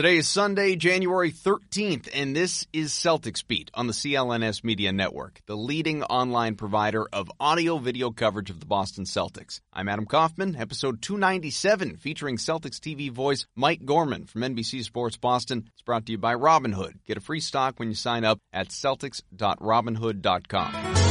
Today is Sunday, January 13th, and this is Celtics Beat on the CLNS Media Network, the leading online provider of audio video coverage of the Boston Celtics. I'm Adam Kaufman, episode 297, featuring Celtics TV voice Mike Gorman from NBC Sports Boston. It's brought to you by Robinhood. Get a free stock when you sign up at celtics.robinhood.com.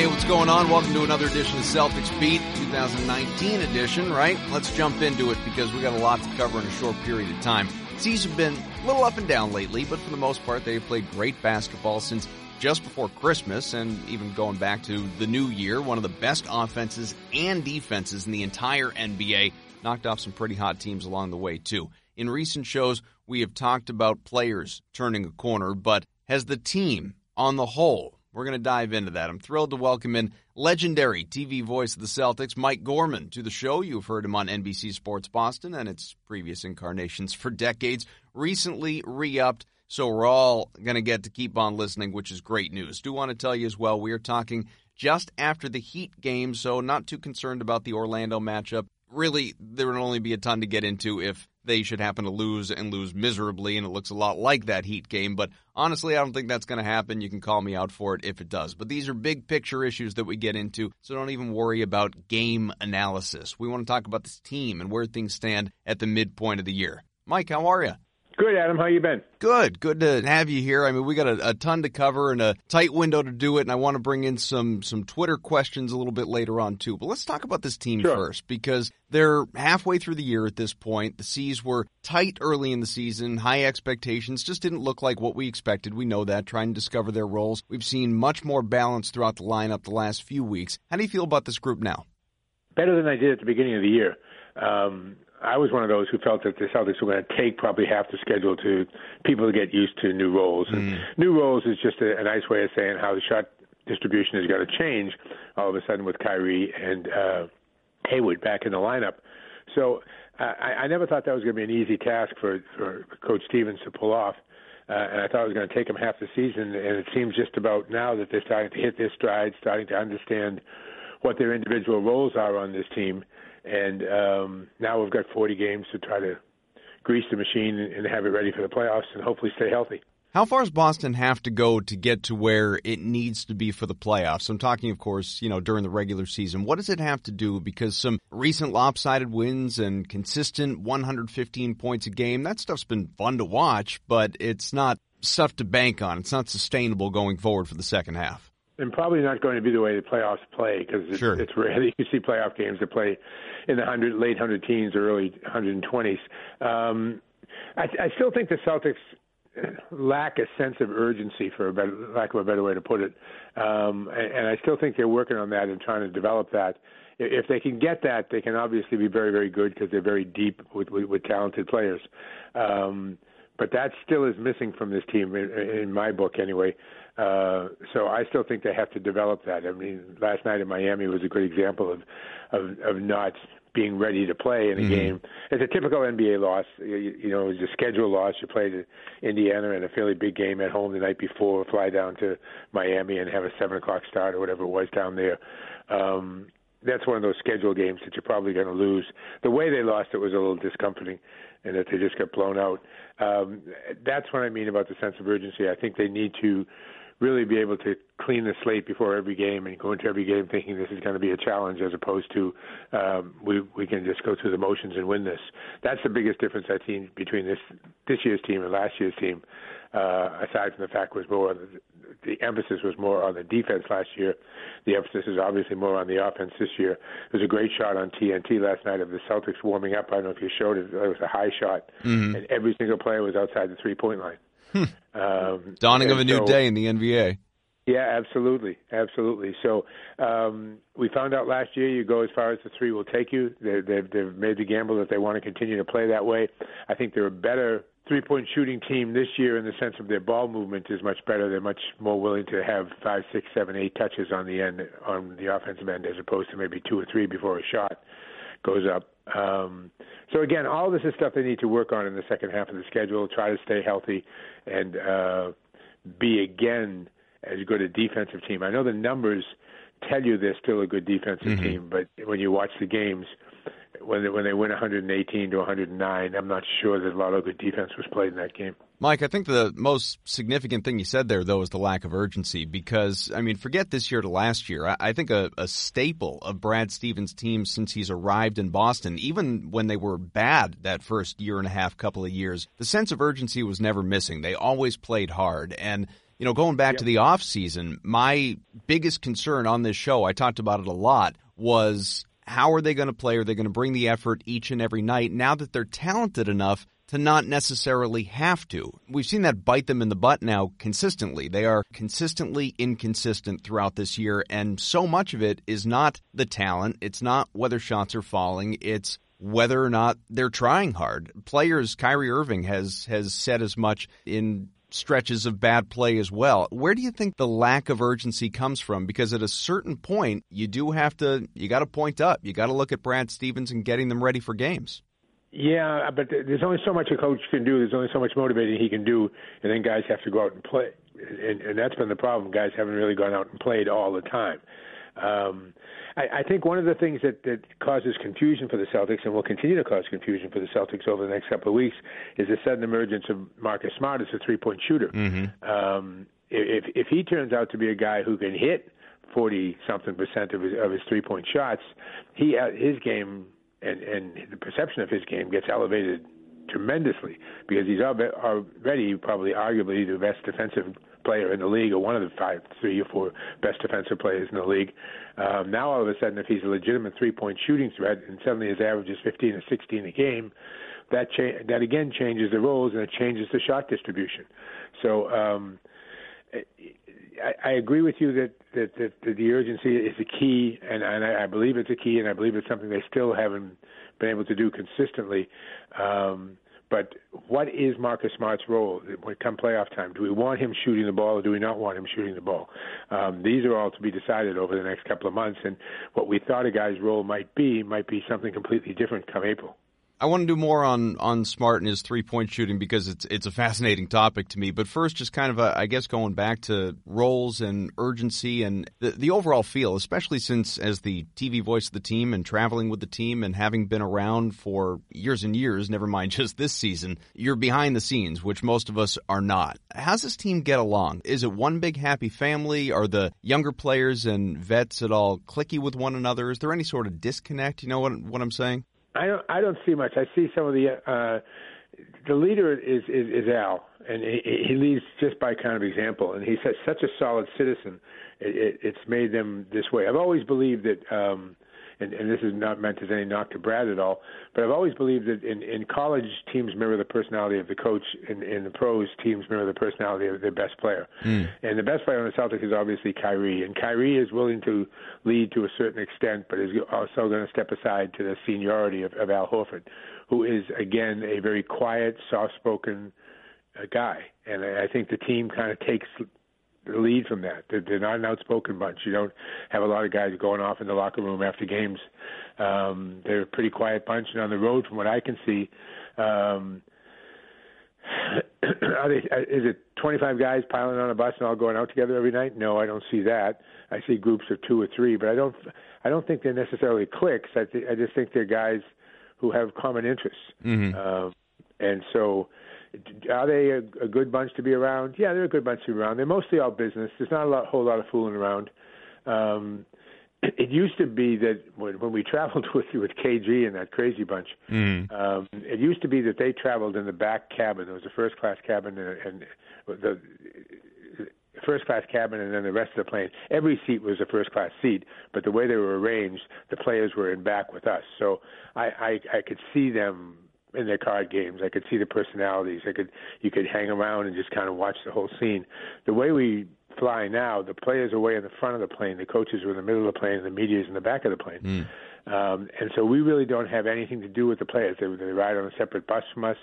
Hey, what's going on? Welcome to another edition of Celtics Beat, 2019 edition, right? Let's jump into it because we got a lot to cover in a short period of time. C's have been a little up and down lately, but for the most part, they've played great basketball since just before Christmas and even going back to the new year. One of the best offenses and defenses in the entire NBA. Knocked off some pretty hot teams along the way, too. In recent shows, we have talked about players turning a corner, but has the team on the whole we're going to dive into that. I'm thrilled to welcome in legendary TV voice of the Celtics, Mike Gorman, to the show. You've heard him on NBC Sports Boston and its previous incarnations for decades. Recently re upped, so we're all going to get to keep on listening, which is great news. Do want to tell you as well, we are talking just after the Heat game, so not too concerned about the Orlando matchup. Really, there would only be a ton to get into if they should happen to lose and lose miserably, and it looks a lot like that Heat game. But honestly, I don't think that's going to happen. You can call me out for it if it does. But these are big picture issues that we get into, so don't even worry about game analysis. We want to talk about this team and where things stand at the midpoint of the year. Mike, how are you? Good, Adam. How you been? Good. Good to have you here. I mean, we got a, a, ton to cover and a tight window to do it, and I want to bring in some some Twitter questions a little bit later on too. But let's talk about this team sure. first because they're halfway through the year at this point. The C's were tight early in the season, high expectations, just didn't look like what we expected. We know that. Trying to discover their roles. We've seen much more balance throughout the lineup the last few weeks. How do you feel about this group now? Better than I did at the beginning of the year. Um, I was one of those who felt that the Celtics were going to take probably half the schedule to people to get used to new roles. Mm. And new roles is just a, a nice way of saying how the shot distribution is going to change all of a sudden with Kyrie and uh, Hayward back in the lineup. So uh, I, I never thought that was going to be an easy task for, for Coach Stevens to pull off. Uh, and I thought it was going to take them half the season, and it seems just about now that they're starting to hit their stride, starting to understand what their individual roles are on this team and um, now we've got 40 games to try to grease the machine and have it ready for the playoffs and hopefully stay healthy. How far does Boston have to go to get to where it needs to be for the playoffs? I'm talking, of course, you know, during the regular season. What does it have to do? Because some recent lopsided wins and consistent 115 points a game, that stuff's been fun to watch, but it's not stuff to bank on. It's not sustainable going forward for the second half and probably not going to be the way the playoffs play because it's, sure. it's rare that you see playoff games that play in the hundred late hundred teens or early hundred and twenties. Um, I, I still think the Celtics lack a sense of urgency, for a better, lack of a better way to put it, um, and, and I still think they're working on that and trying to develop that. If they can get that, they can obviously be very, very good because they're very deep with, with, with talented players. Um, but that still is missing from this team, in, in my book, anyway. Uh, so I still think they have to develop that. I mean, last night in Miami was a good example of of, of not being ready to play in a mm-hmm. game. It's a typical NBA loss. You, you know, it's a schedule loss. You play to Indiana in a fairly big game at home the night before, fly down to Miami and have a seven o'clock start or whatever it was down there. Um, that's one of those schedule games that you're probably going to lose. The way they lost it was a little discomforting, and that they just got blown out. Um, that's what I mean about the sense of urgency. I think they need to really be able to clean the slate before every game and go into every game thinking this is going to be a challenge as opposed to um, we we can just go through the motions and win this. That's the biggest difference I've seen between this this year's team and last year's team. Uh, aside from the fact was more the emphasis was more on the defense last year. The emphasis is obviously more on the offense this year. There was a great shot on TNT last night of the Celtics warming up. I don't know if you showed it. It was a high shot, mm-hmm. and every single player was outside the three point line. Um, Dawning of a new so, day in the NBA. Yeah, absolutely, absolutely. So um, we found out last year you go as far as the three will take you. They, they've, they've made the gamble that they want to continue to play that way. I think they're a better three point shooting team this year in the sense of their ball movement is much better. They're much more willing to have five, six, seven, eight touches on the end on the offensive end as opposed to maybe two or three before a shot goes up. Um, so again, all this is stuff they need to work on in the second half of the schedule. Try to stay healthy and uh, be again as good a defensive team. I know the numbers tell you they're still a good defensive mm-hmm. team, but when you watch the games, when they, when they win 118 to 109, I'm not sure that a lot of good defense was played in that game. Mike, I think the most significant thing you said there, though, is the lack of urgency. Because, I mean, forget this year to last year. I, I think a, a, staple of Brad Stevens' team since he's arrived in Boston, even when they were bad that first year and a half, couple of years, the sense of urgency was never missing. They always played hard. And you know, going back yep. to the off season, my biggest concern on this show, I talked about it a lot, was how are they going to play? Are they going to bring the effort each and every night now that they're talented enough to not necessarily have to? We've seen that bite them in the butt now consistently. They are consistently inconsistent throughout this year, and so much of it is not the talent. It's not whether shots are falling. It's whether or not they're trying hard. Players, Kyrie Irving has has said as much in stretches of bad play as well. Where do you think the lack of urgency comes from? Because at a certain point, you do have to, you got to point up. You got to look at Brad Stevens and getting them ready for games. Yeah, but there's only so much a coach can do. There's only so much motivating he can do, and then guys have to go out and play. And, and that's been the problem. Guys haven't really gone out and played all the time. Um, I, I think one of the things that, that causes confusion for the Celtics and will continue to cause confusion for the Celtics over the next couple of weeks is the sudden emergence of Marcus Smart as a three point shooter. Mm-hmm. Um, if if he turns out to be a guy who can hit forty something percent of his of his three point shots, he uh, his game and and the perception of his game gets elevated tremendously because he's already probably arguably the best defensive player in the league, or one of the five, three or four best defensive players in the league. Um, now all of a sudden, if he's a legitimate three-point shooting threat, and suddenly his average is 15 or 16 a game, that cha- that again changes the roles and it changes the shot distribution. So um, I, I agree with you that, that, that, that the urgency is the key, and, and I, I believe it's a key, and I believe it's something they still haven't been able to do consistently. Um, but what is Marcus Smart's role when come playoff time? Do we want him shooting the ball or do we not want him shooting the ball? Um, these are all to be decided over the next couple of months. And what we thought a guy's role might be might be something completely different come April. I want to do more on on Smart and his three point shooting because it's it's a fascinating topic to me. But first, just kind of a, I guess going back to roles and urgency and the, the overall feel, especially since as the TV voice of the team and traveling with the team and having been around for years and years, never mind just this season, you're behind the scenes, which most of us are not. How's this team get along? Is it one big happy family? Are the younger players and vets at all clicky with one another? Is there any sort of disconnect? You know what what I'm saying? I don't. I don't see much. I see some of the. Uh, the leader is, is is Al, and he, he leads just by kind of example, and he's such a solid citizen. It, it, it's made them this way. I've always believed that. um and, and this is not meant as any knock to Brad at all, but I've always believed that in, in college teams mirror the personality of the coach, in, in the pros teams mirror the personality of their best player. Mm. And the best player on the Celtics is obviously Kyrie, and Kyrie is willing to lead to a certain extent, but is also going to step aside to the seniority of, of Al Horford, who is again a very quiet, soft-spoken uh, guy, and I think the team kind of takes lead from that. They're, they're not an outspoken bunch. You don't have a lot of guys going off in the locker room after games. Um, they're a pretty quiet bunch, and on the road, from what I can see, um, are they, uh, is it 25 guys piling on a bus and all going out together every night? No, I don't see that. I see groups of two or three, but I don't. I don't think they're necessarily cliques. I, th- I just think they're guys who have common interests, mm-hmm. uh, and so are they a, a good bunch to be around? Yeah, they're a good bunch to be around. They're mostly all business. There's not a lot, whole lot of fooling around. Um, it used to be that when, when we traveled with with KG and that crazy bunch, mm. um, it used to be that they traveled in the back cabin. There was a first class cabin and, and the first class cabin and then the rest of the plane. Every seat was a first class seat, but the way they were arranged, the players were in back with us. So I I, I could see them in their card games. I could see the personalities. I could you could hang around and just kind of watch the whole scene. The way we fly now, the players are way in the front of the plane, the coaches are in the middle of the plane, and the media is in the back of the plane. Mm. Um, and so we really don't have anything to do with the players. They, they ride on a separate bus from us.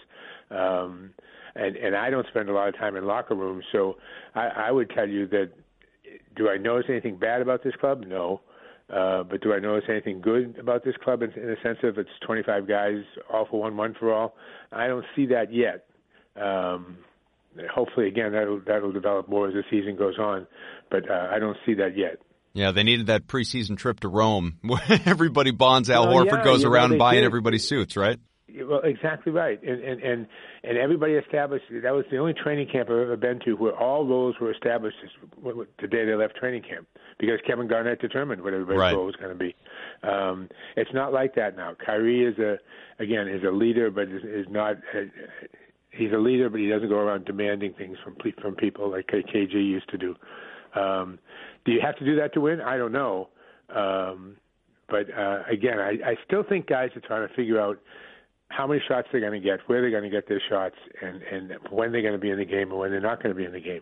Um, and, and I don't spend a lot of time in locker rooms. So I, I would tell you that do I notice anything bad about this club? No. Uh, but do I notice anything good about this club in, in the sense of it's 25 guys, all for one, one for all? I don't see that yet. Um, hopefully, again, that'll that'll develop more as the season goes on, but uh, I don't see that yet. Yeah, they needed that preseason trip to Rome everybody bonds. Al Horford yeah, goes around know, buying did. everybody's suits, right? Well, exactly right, and and and and everybody established that was the only training camp I've ever been to where all roles were established the day they left training camp because Kevin Garnett determined what everybody's right. role was going to be. Um, it's not like that now. Kyrie is a again is a leader, but is, is not. A, he's a leader, but he doesn't go around demanding things from from people like KG used to do. Um, do you have to do that to win? I don't know. Um, but uh, again, I, I still think guys are trying to figure out how many shots they're going to get, where they're going to get their shots, and and when they're going to be in the game and when they're not going to be in the game.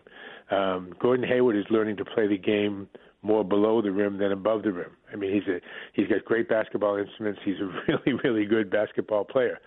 Um, Gordon Hayward is learning to play the game more below the rim than above the rim. I mean, he's a he's got great basketball instruments. He's a really really good basketball player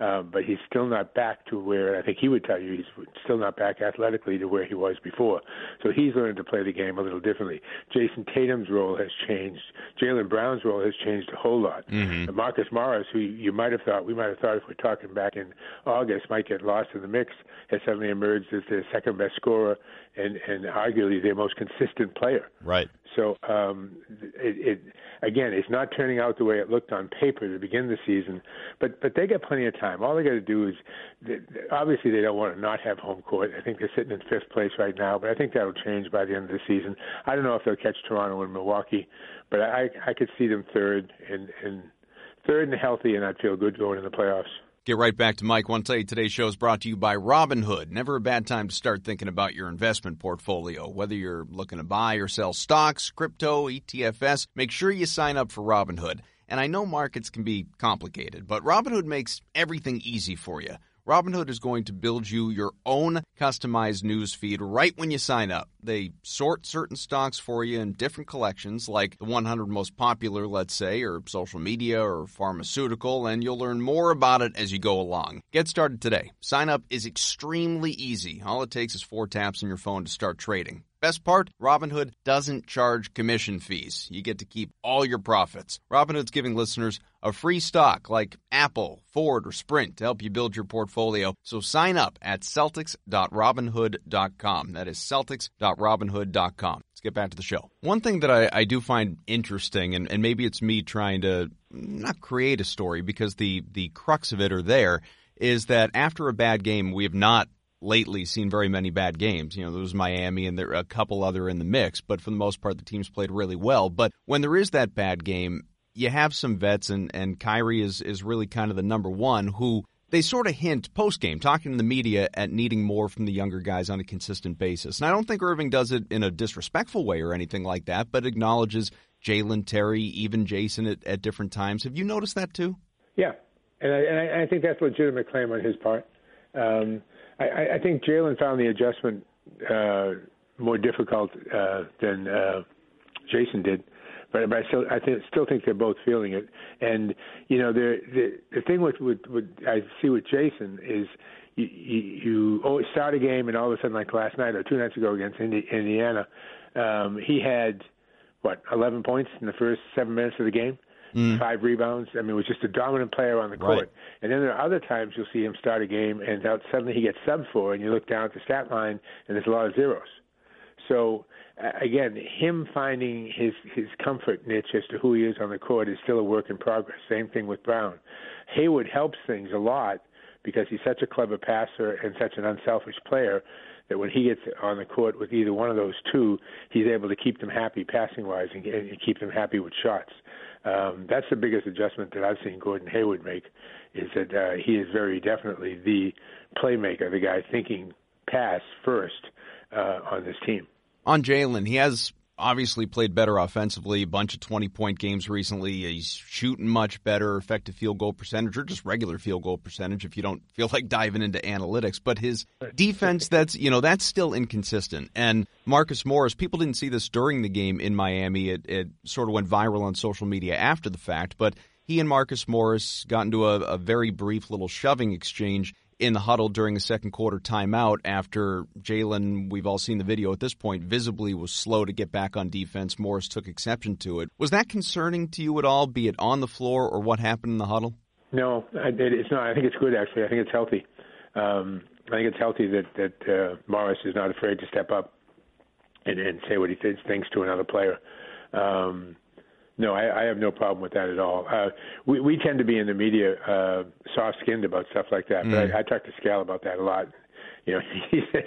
um, but he's still not back to where I think he would tell you he's still not back athletically to where he was before. So he's learning to play the game a little differently. Jayson Tatum's role has changed. Jaylen Brown's role has changed a whole lot. Mm-hmm. Marcus Morris, who you might have thought we might have thought if we're talking back in August might get lost in the mix, has suddenly emerged as the second best scorer and and arguably their most consistent player. Right. So um, it, it again, it's not turning out the way it looked on paper to begin the season, but but they got plenty of time. All they got to do is, obviously, they don't want to not have home court. I think they're sitting in fifth place right now, but I think that'll change by the end of the season. I don't know if they'll catch Toronto and Milwaukee, but I I could see them third and and third and healthy, and I'd feel good going in the playoffs. Get right back to Mike. Tell you today's show is brought to you by Robinhood. Never a bad time to start thinking about your investment portfolio. Whether you're looking to buy or sell stocks, crypto, ETFs, make sure you sign up for Robinhood. And I know markets can be complicated, but Robinhood makes everything easy for you. Robinhood is going to build you your own customized news feed right when you sign up. They sort certain stocks for you in different collections, like the 100 most popular, let's say, or social media or pharmaceutical, and you'll learn more about it as you go along. Get started today. Sign up is extremely easy. All it takes is four taps on your phone to start trading. Best part, Robinhood doesn't charge commission fees. You get to keep all your profits. Robinhood's giving listeners a free stock like Apple, Ford, or Sprint to help you build your portfolio. So sign up at Celtics.Robinhood.com. That is Celtics.Robinhood.com. Let's get back to the show. One thing that I, I do find interesting, and, and maybe it's me trying to not create a story because the, the crux of it are there, is that after a bad game, we have not lately seen very many bad games. You know, there was Miami and there a couple other in the mix, but for the most part, the teams played really well. But when there is that bad game, you have some vets, and, and Kyrie is, is really kind of the number one who they sort of hint post game, talking to the media, at needing more from the younger guys on a consistent basis. And I don't think Irving does it in a disrespectful way or anything like that, but acknowledges Jaylen, Terry, even Jayson at, at different times. Have you noticed that too? Yeah, and I, and I think that's a legitimate claim on his part. Um, I, I think Jaylen found the adjustment uh, more difficult uh, than uh, Jayson did, but, but I still I th- still think they're both feeling it. And you know, the the, thing with, with with I see with Jayson is you, you, you start a game and all of a sudden, like last night or two nights ago against Indi- Indiana, um, he had what 11 points in the first seven minutes of the game mm. five rebounds. I mean, he was just a dominant player on the court. Right. And then there are other times you'll see him start a game and out suddenly he gets subbed for, and you look down at the stat line and there's a lot of zeros. So again, him finding his his comfort niche as to who he is on the court is still a work in progress. Same thing with Brown. Hayward helps things a lot because he's such a clever passer and such an unselfish player that when he gets on the court with either one of those two, he's able to keep them happy passing wise and, and keep them happy with shots. Um, that's the biggest adjustment that I've seen Gordon Hayward make, is that uh, he is very definitely the playmaker, the guy thinking pass first uh, on this team. On Jaylen, he has obviously played better offensively, a bunch of 20 point games recently. He's shooting much better, effective field goal percentage, or just regular field goal percentage if you don't feel like diving into analytics. But his defense, that's, you know, that's still inconsistent. And Marcus Morris, people didn't see this during the game in Miami. It, it sort of went viral on social media after the fact, but he and Marcus Morris got into a, a very brief little shoving exchange in the huddle during a second quarter timeout after Jaylen, we've all seen the video at this point, visibly was slow to get back on defense. Morris took exception to it. Was that concerning to you at all, be it on the floor or what happened in the huddle? No, it's not. I think it's good, actually. I think it's healthy. Um, I think it's healthy that, that uh, Morris is not afraid to step up and, and say what he thinks to another player. Um, no, I, I have no problem with that at all. Uh, we, we tend to be in the media uh, soft-skinned about stuff like that, mm. but I, I talk to Scal about that a lot. You know, he says,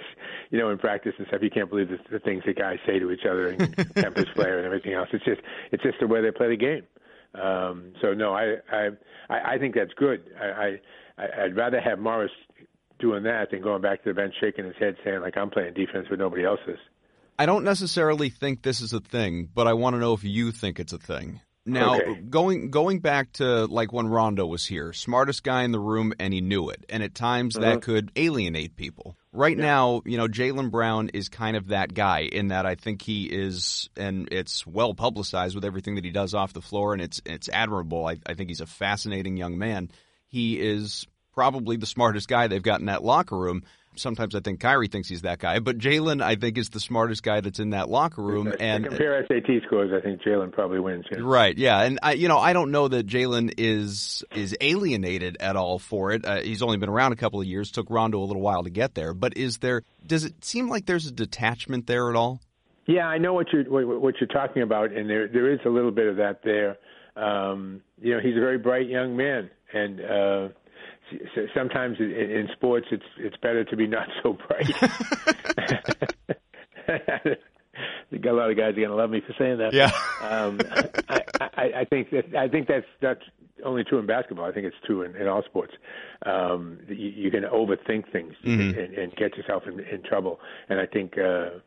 you know, in practice and stuff, you can't believe the, the things that guys say to each other and Tempest player and everything else. It's just, it's just the way they play the game. Um, so no, I, I, I think that's good. I, I, I'd rather have Morris doing that than going back to the bench shaking his head saying like I'm playing defense but nobody else is. I don't necessarily think this is a thing, but I want to know if you think it's a thing. Now, okay. going going back to like when Rondo was here, smartest guy in the room, and he knew it. And at times uh-huh. that could alienate people. Right yeah. now, you know, Jaylen Brown is kind of that guy in that I think he is, and it's well publicized with everything that he does off the floor, and it's it's admirable. I, I think he's a fascinating young man. He is probably the smartest guy they've got in that locker room. Sometimes I think Kyrie thinks he's that guy, but Jaylen, I think, is the smartest guy that's in that locker room. And compare SAT scores, I think Jaylen probably wins. Yeah. Right? Yeah, and I, you know, I don't know that Jaylen is is alienated at all for it. Uh, he's only been around a couple of years. Took Rondo a little while to get there, but is there? Does it seem like there's a detachment there at all? Yeah, I know what you're what, what you're talking about, and there there is a little bit of that there. Um, you know, he's a very bright young man, and. Uh, sometimes in, sports it's it's better to be not so bright. got a lot of guys are going to love me for saying that. Yeah. um, I, I, I think that I think that's that's only true in basketball. I think it's true in, in all sports. Um, you, you can overthink things mm-hmm. and, and get yourself in, in trouble. And I think uh,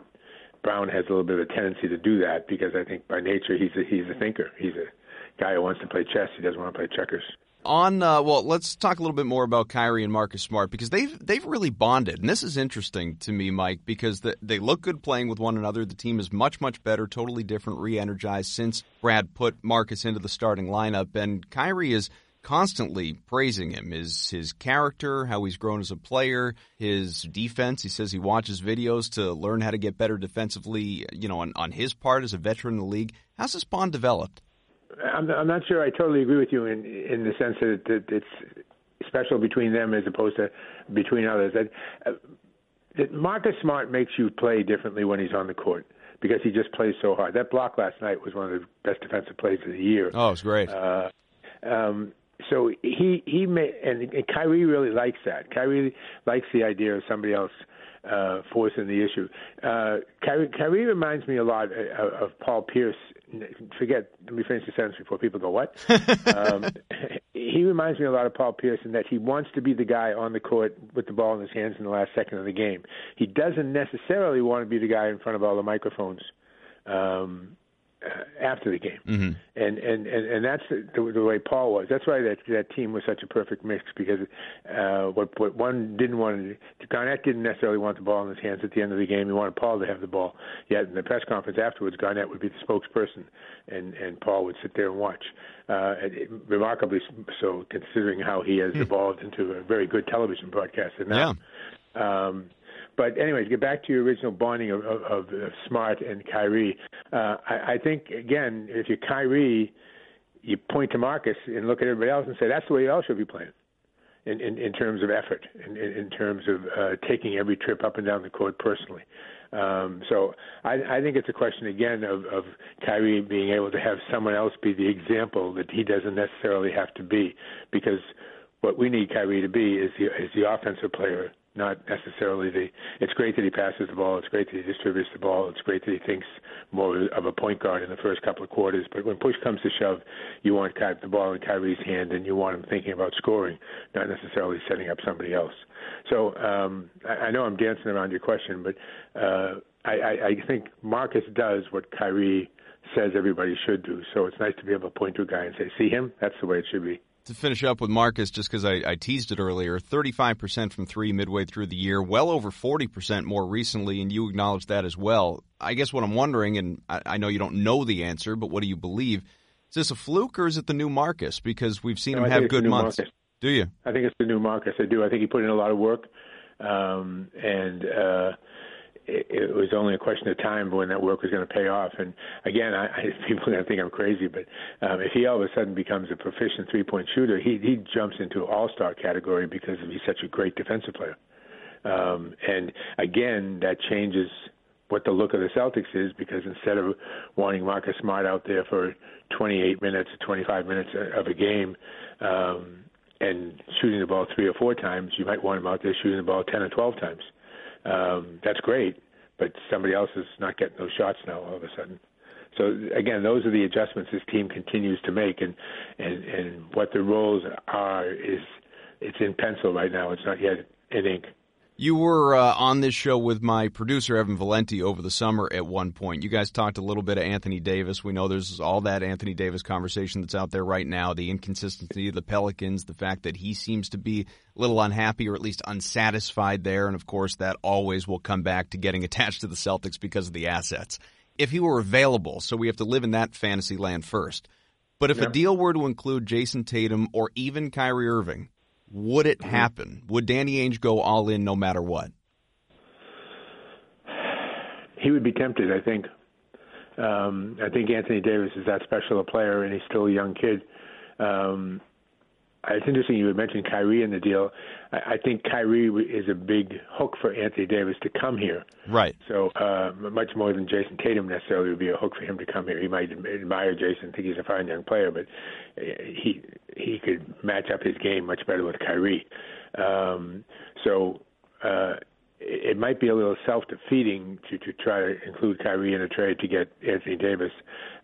Brown has a little bit of a tendency to do that because I think by nature he's a, he's a thinker. He's a guy who wants to play chess. He doesn't want to play checkers on uh, well, let's talk a little bit more about Kyrie and Marcus Smart because they've they've really bonded, and this is interesting to me, Mike, because the, they look good playing with one another. The team is much much better, totally different, re-energized since Brad put Marcus into the starting lineup, and Kyrie is constantly praising him his his character, how he's grown as a player, his defense. He says he watches videos to learn how to get better defensively. You know, on, on his part as a veteran in the league, how's this bond developed? I'm, I'm not sure I totally agree with you in in the sense that, that it's special between them as opposed to between others. That, uh, that Marcus Smart makes you play differently when he's on the court because he just plays so hard. That block last night was one of the best defensive plays of the year. Oh, it's great. Uh, um, so he he may and, and Kyrie really likes that. Kyrie likes the idea of somebody else uh, forcing the issue. Uh, Kyrie, Kyrie reminds me a lot of, of Paul Pierce forget. Let me finish the sentence before people go, "What?" um, he reminds me a lot of Paul Pierce in that he wants to be the guy on the court with the ball in his hands in the last second of the game. He doesn't necessarily want to be the guy in front of all the microphones. Um, after the game, mm-hmm. and, and and and that's the, the, way Paul was. That's why that that team was such a perfect mix because uh, what what one didn't want to Garnett didn't necessarily want the ball in his hands at the end of the game. He wanted Paul to have the ball. Yet in the press conference afterwards, Garnett would be the spokesperson, and and Paul would sit there and watch. Uh, and it, remarkably so, considering how he has mm. evolved into a very good television broadcaster now. Yeah. Um, but anyway, to get back to your original bonding of, of, of Smart and Kyrie, uh, I, I think again, if you're Kyrie, you point to Marcus and look at everybody else and say that's the way you all should be playing. In, in, in terms of effort, in, in, in terms of uh, taking every trip up and down the court personally. Um, so I, I think it's a question again of, of Kyrie being able to have someone else be the example that he doesn't necessarily have to be, because what we need Kyrie to be is the is the offensive player not necessarily the. It's great that he passes the ball. It's great that he distributes the ball. It's great that he thinks more of a point guard in the first couple of quarters. But when push comes to shove, you want the ball in Kyrie's hand, and you want him thinking about scoring, not necessarily setting up somebody else. So um, I, I know I'm dancing around your question, but uh, I, I, I think Marcus does what Kyrie says everybody should do. So it's nice to be able to point to a guy and say, "See him? That's the way it should be." To finish up with Marcus, just because I, I, teased it earlier, 35% from three midway through the year, well over 40% more recently, and you acknowledged that as well. I guess what I'm wondering, and I, I, know you don't know the answer, but what do you believe? Is this a fluke or is it the new Marcus? Because we've seen no, him have good months. Marcus. Do you? I think it's the new Marcus. I do. I think he put in a lot of work, um, and uh, it, it was only a question of time when that work was going to pay off. And again, I, I people are going to think I'm crazy, but um, if he all of a sudden becomes a proficient three-point shooter, he he jumps into all-star category because he's such a great defensive player. Um, and again, that changes what the look of the Celtics is because instead of wanting Marcus Smart out there for 28 minutes or 25 minutes of a game um, and shooting the ball three or four times, you might want him out there shooting the ball 10 or 12 times um, that's great. But somebody else is not getting those shots now all of a sudden. So again, those are the adjustments this team continues to make, and and and what the roles are is it's in pencil right now. It's not yet in ink. You were uh, on this show with my producer Evan Valenti over the summer at one point. You guys talked a little bit of Anthony Davis. We know there's all that Anthony Davis conversation that's out there right now, the inconsistency of the Pelicans, the fact that he seems to be a little unhappy or at least unsatisfied there, and of course that always will come back to getting attached to the Celtics because of the assets. If he were available, so we have to live in that fantasy land first. But if a deal were to include Jayson Tatum or even Kyrie Irving, would it mm-hmm. happen? Would Danny Ainge go all in no matter what? He would be tempted, I think. Um, I think Anthony Davis is that special a player, and he's still a young kid. Um, it's interesting you would mention Kyrie in the deal. I, I think Kyrie is a big hook for Anthony Davis to come here. Right. So uh, much more than Jayson Tatum necessarily would be a hook for him to come here. He might admire Jayson, think he's a fine young player, but uh, he he could match up his game much better with Kyrie. Um, so. Uh, it might be a little self-defeating to, to try to include Kyrie in a trade to get Anthony Davis.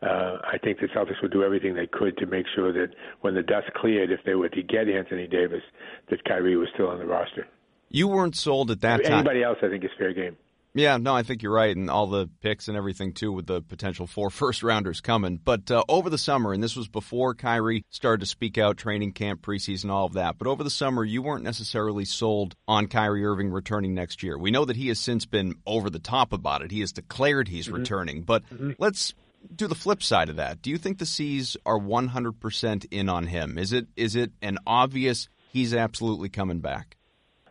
Uh, I think the Celtics would do everything they could to make sure that when the dust cleared, if they were to get Anthony Davis, that Kyrie was still on the roster. You weren't sold at that Anybody time. Anybody else, I think, is fair game. Yeah, no, I think you're right, and all the picks and everything too, with the potential four first rounders coming. But uh, over the summer, and this was before Kyrie started to speak out, training camp, preseason, all of that. But over the summer, you weren't necessarily sold on Kyrie Irving returning next year. We know that he has since been over the top about it. He has declared he's mm-hmm. returning. But mm-hmm. let's do the flip side of that. Do you think the C's are 100% in on him? Is it is it an obvious he's absolutely coming back?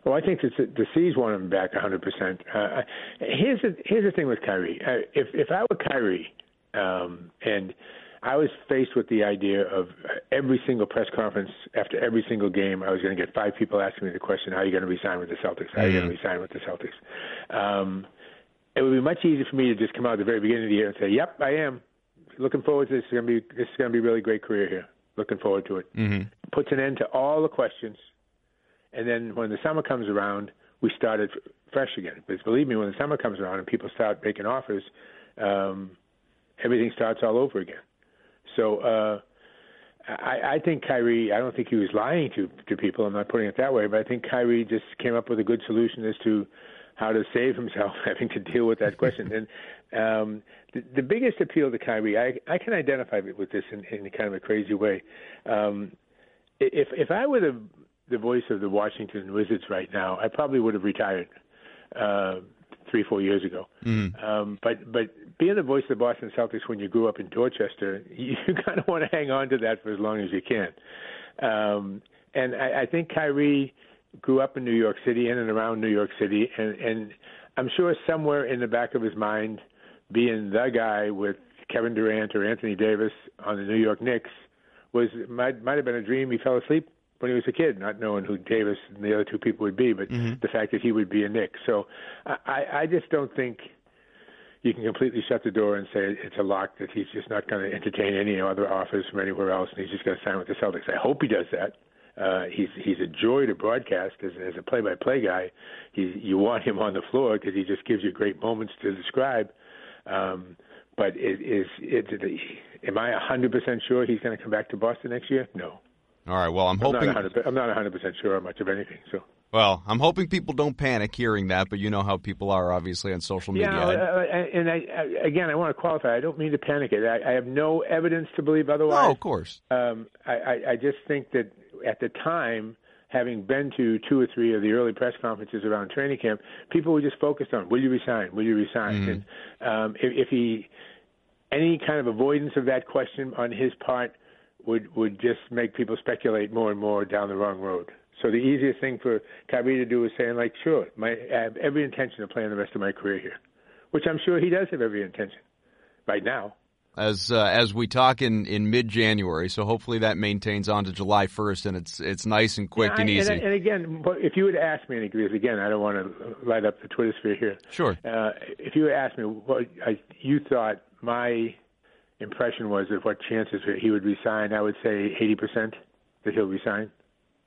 Well, I think the, the C's want him back 100%. Uh, here's the here's the thing with Kyrie. Uh, if if I were Kyrie, um, and I was faced with the idea of every single press conference after every single game, I was going to get five people asking me the question, "How are you going to be signed with the Celtics? How are you going to be signed with the Celtics?" Um, it would be much easier for me to just come out at the very beginning of the year and say, "Yep, I am. Looking forward to this. It's going to be this is going to be a really great career here. Looking forward to it." Mm-hmm. Puts an end to all the questions and then when the summer comes around, we started fresh again. Because believe me, when the summer comes around and people start making offers, um, everything starts all over again. So uh, I, I think Kyrie. I don't think he was lying to to people. I'm not putting it that way, but I think Kyrie just came up with a good solution as to how to save himself having to deal with that question. and um, the, the biggest appeal to Kyrie, I, I can identify with this in, in kind of a crazy way. Um, if if I were the the voice of the Washington Wizards right now, I probably would have retired uh, three, four years ago. Mm. Um, but but being the voice of the Boston Celtics when you grew up in Dorchester, you kind of want to hang on to that for as long as you can. Um, and I, I think Kyrie grew up in New York City, in and around New York City, and, and I'm sure somewhere in the back of his mind, being the guy with Kevin Durant or Anthony Davis on the New York Knicks was might might have been a dream he fell asleep when he was a kid, not knowing who Davis and the other two people would be, but mm-hmm. the fact that he would be a Knick. So I, I just don't think you can completely shut the door and say it's a lock that he's just not going to entertain any other offers from anywhere else, and he's just going to sign with the Celtics. I hope he does that. Uh, he's he's a joy to broadcast as, as a play-by-play guy. He, you want him on the floor because he just gives you great moments to describe. Um, but it, is it, it, am I 100% sure he's going to come back to Boston next year? No. All right. Well, I'm hoping. I'm not 100%, I'm not 100% sure on much of anything. So. Well, I'm hoping people don't panic hearing that, but you know how people are, obviously, on social media. Yeah, uh, and I, I, again, I want to qualify. I don't mean to panic it. I, I have no evidence to believe otherwise. Oh, of course. Um, I, I, I just think that at the time, having been to two or three of the early press conferences around training camp, people were just focused on, will you resign? Will you resign? Mm-hmm. And um, if, if he, any kind of avoidance of that question on his part would would just make people speculate more and more down the wrong road. So the easiest thing for Kyrie to do is saying like, sure, my, I have every intention of playing the rest of my career here, which I'm sure he does have every intention right now. As uh, as we talk in, in mid January, so hopefully that maintains on to July first, and it's it's nice and quick yeah, and easy. And, and again, if you would ask me, and because again, I don't want to light up the Twitter sphere here. Sure. Uh, if you would ask me what I, you thought my impression was of what chances he would resign, I would say 80% that he'll resign.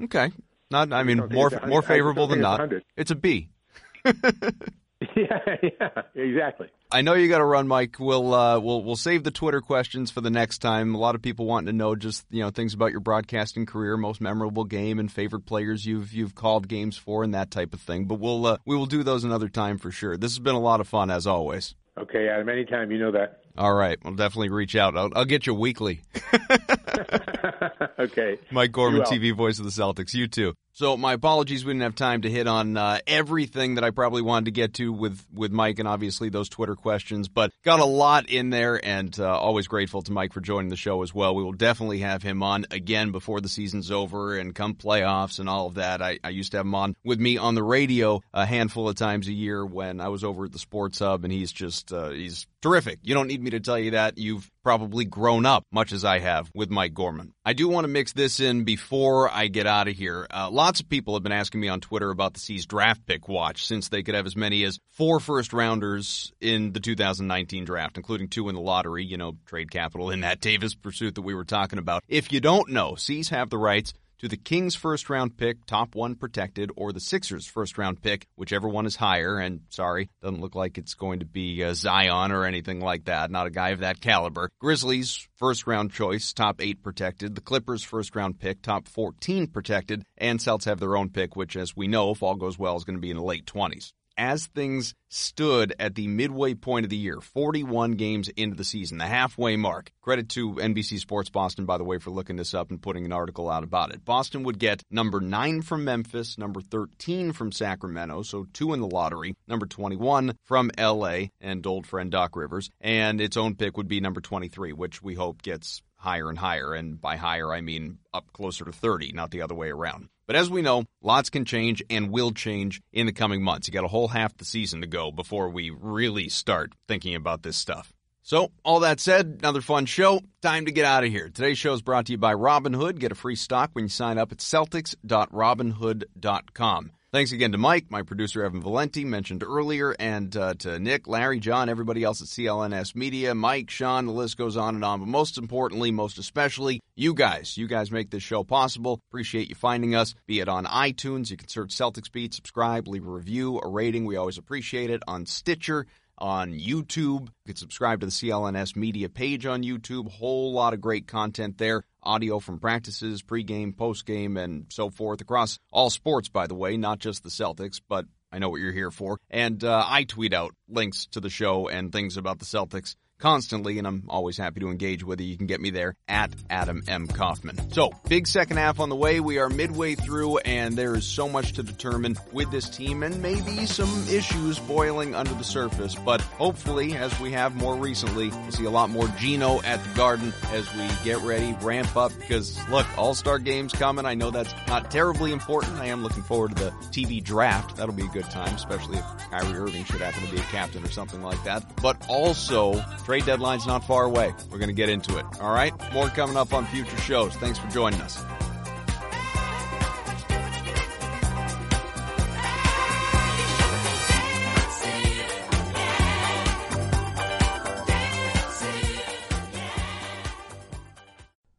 Okay. Not, I mean, more more favorable than not. It's a B. yeah, yeah, exactly. I know you got to run, Mike. We'll uh, we'll we'll save the Twitter questions for the next time. A lot of people wanting to know just you know things about your broadcasting career, most memorable game, and favorite players you've you've called games for, and that type of thing. But we'll uh, we will do those another time for sure. This has been a lot of fun as always. Okay, Adam. Anytime, you know that. All right, I'll definitely reach out. I'll, I'll get you weekly. okay. Mike Gorman, TV voice of the Celtics. You too. So my apologies, we didn't have time to hit on uh, everything that I probably wanted to get to with with Mike, and obviously those Twitter questions. But got a lot in there, and uh, always grateful to Mike for joining the show as well. We will definitely have him on again before the season's over and come playoffs and all of that. I, I used to have him on with me on the radio a handful of times a year when I was over at the Sports Hub, and he's just uh, he's terrific. You don't need me to tell you that. You've probably grown up, much as I have, with Mike Gorman. I do want to mix this in before I get out of here. Uh, lots of people have been asking me on Twitter about the C's draft pick watch since they could have as many as four first rounders in the 2019 draft, including two in the lottery, you know, trade capital in that Davis pursuit that we were talking about. If you don't know, C's have the rights to the Kings first round pick, top one protected, or the Sixers first round pick, whichever one is higher. And sorry, doesn't look like it's going to be uh, Zion or anything like that. Not a guy of that caliber. Grizzlies first round choice, top eight protected. The Clippers first round pick, top 14 protected. And Celts have their own pick, which, as we know, if all goes well, is going to be in the late 20s as things stood at the midway point of the year, 41 games into the season, the halfway mark. Credit to NBC Sports Boston, by the way, for looking this up and putting an article out about it. Boston would get number 9 from Memphis, number 13 from Sacramento, so two in the lottery, number 21 from LA and old friend Doc Rivers, and its own pick would be number 23, which we hope gets higher and higher. And by higher, I mean up closer to 30, not the other way around. But as we know, lots can change and will change in the coming months. You got a whole half the season to go before we really start thinking about this stuff. So, all that said, another fun show. Time to get out of here. Today's show is brought to you by Robinhood. Get a free stock when you sign up at Celtics.robinhood.com. Thanks again to Mike, my producer Evan Valenti, mentioned earlier, and uh, to Nick, Larry, John, everybody else at CLNS Media, Mike, Sean, the list goes on and on. But most importantly, most especially, you guys. You guys make this show possible. Appreciate you finding us, be it on iTunes. You can search Celtics Beat, subscribe, leave a review, a rating. We always appreciate it. On Stitcher, on YouTube. You can subscribe to the CLNS media page on YouTube. Whole lot of great content there. Audio from practices, pregame, postgame, and so forth across all sports, by the way, not just the Celtics, but I know what you're here for. And uh, I tweet out links to the show and things about the Celtics constantly, and I'm always happy to engage with you. You can get me there at Adam M. Kaufman. So, big second half on the way. We are midway through, and there is so much to determine with this team, and maybe some issues boiling under the surface. But hopefully, as we have more recently, we'll see a lot more Gino at the Garden as we get ready, ramp up. Because look, All Star games coming. I know that's not terribly important. I am looking forward to the TV draft. That'll be a good time, especially if Kyrie Irving should happen to be a captain or something like that. But also, trade deadline's not far away. We're going to get into it. All right. More coming up on future shows. Thanks for joining us.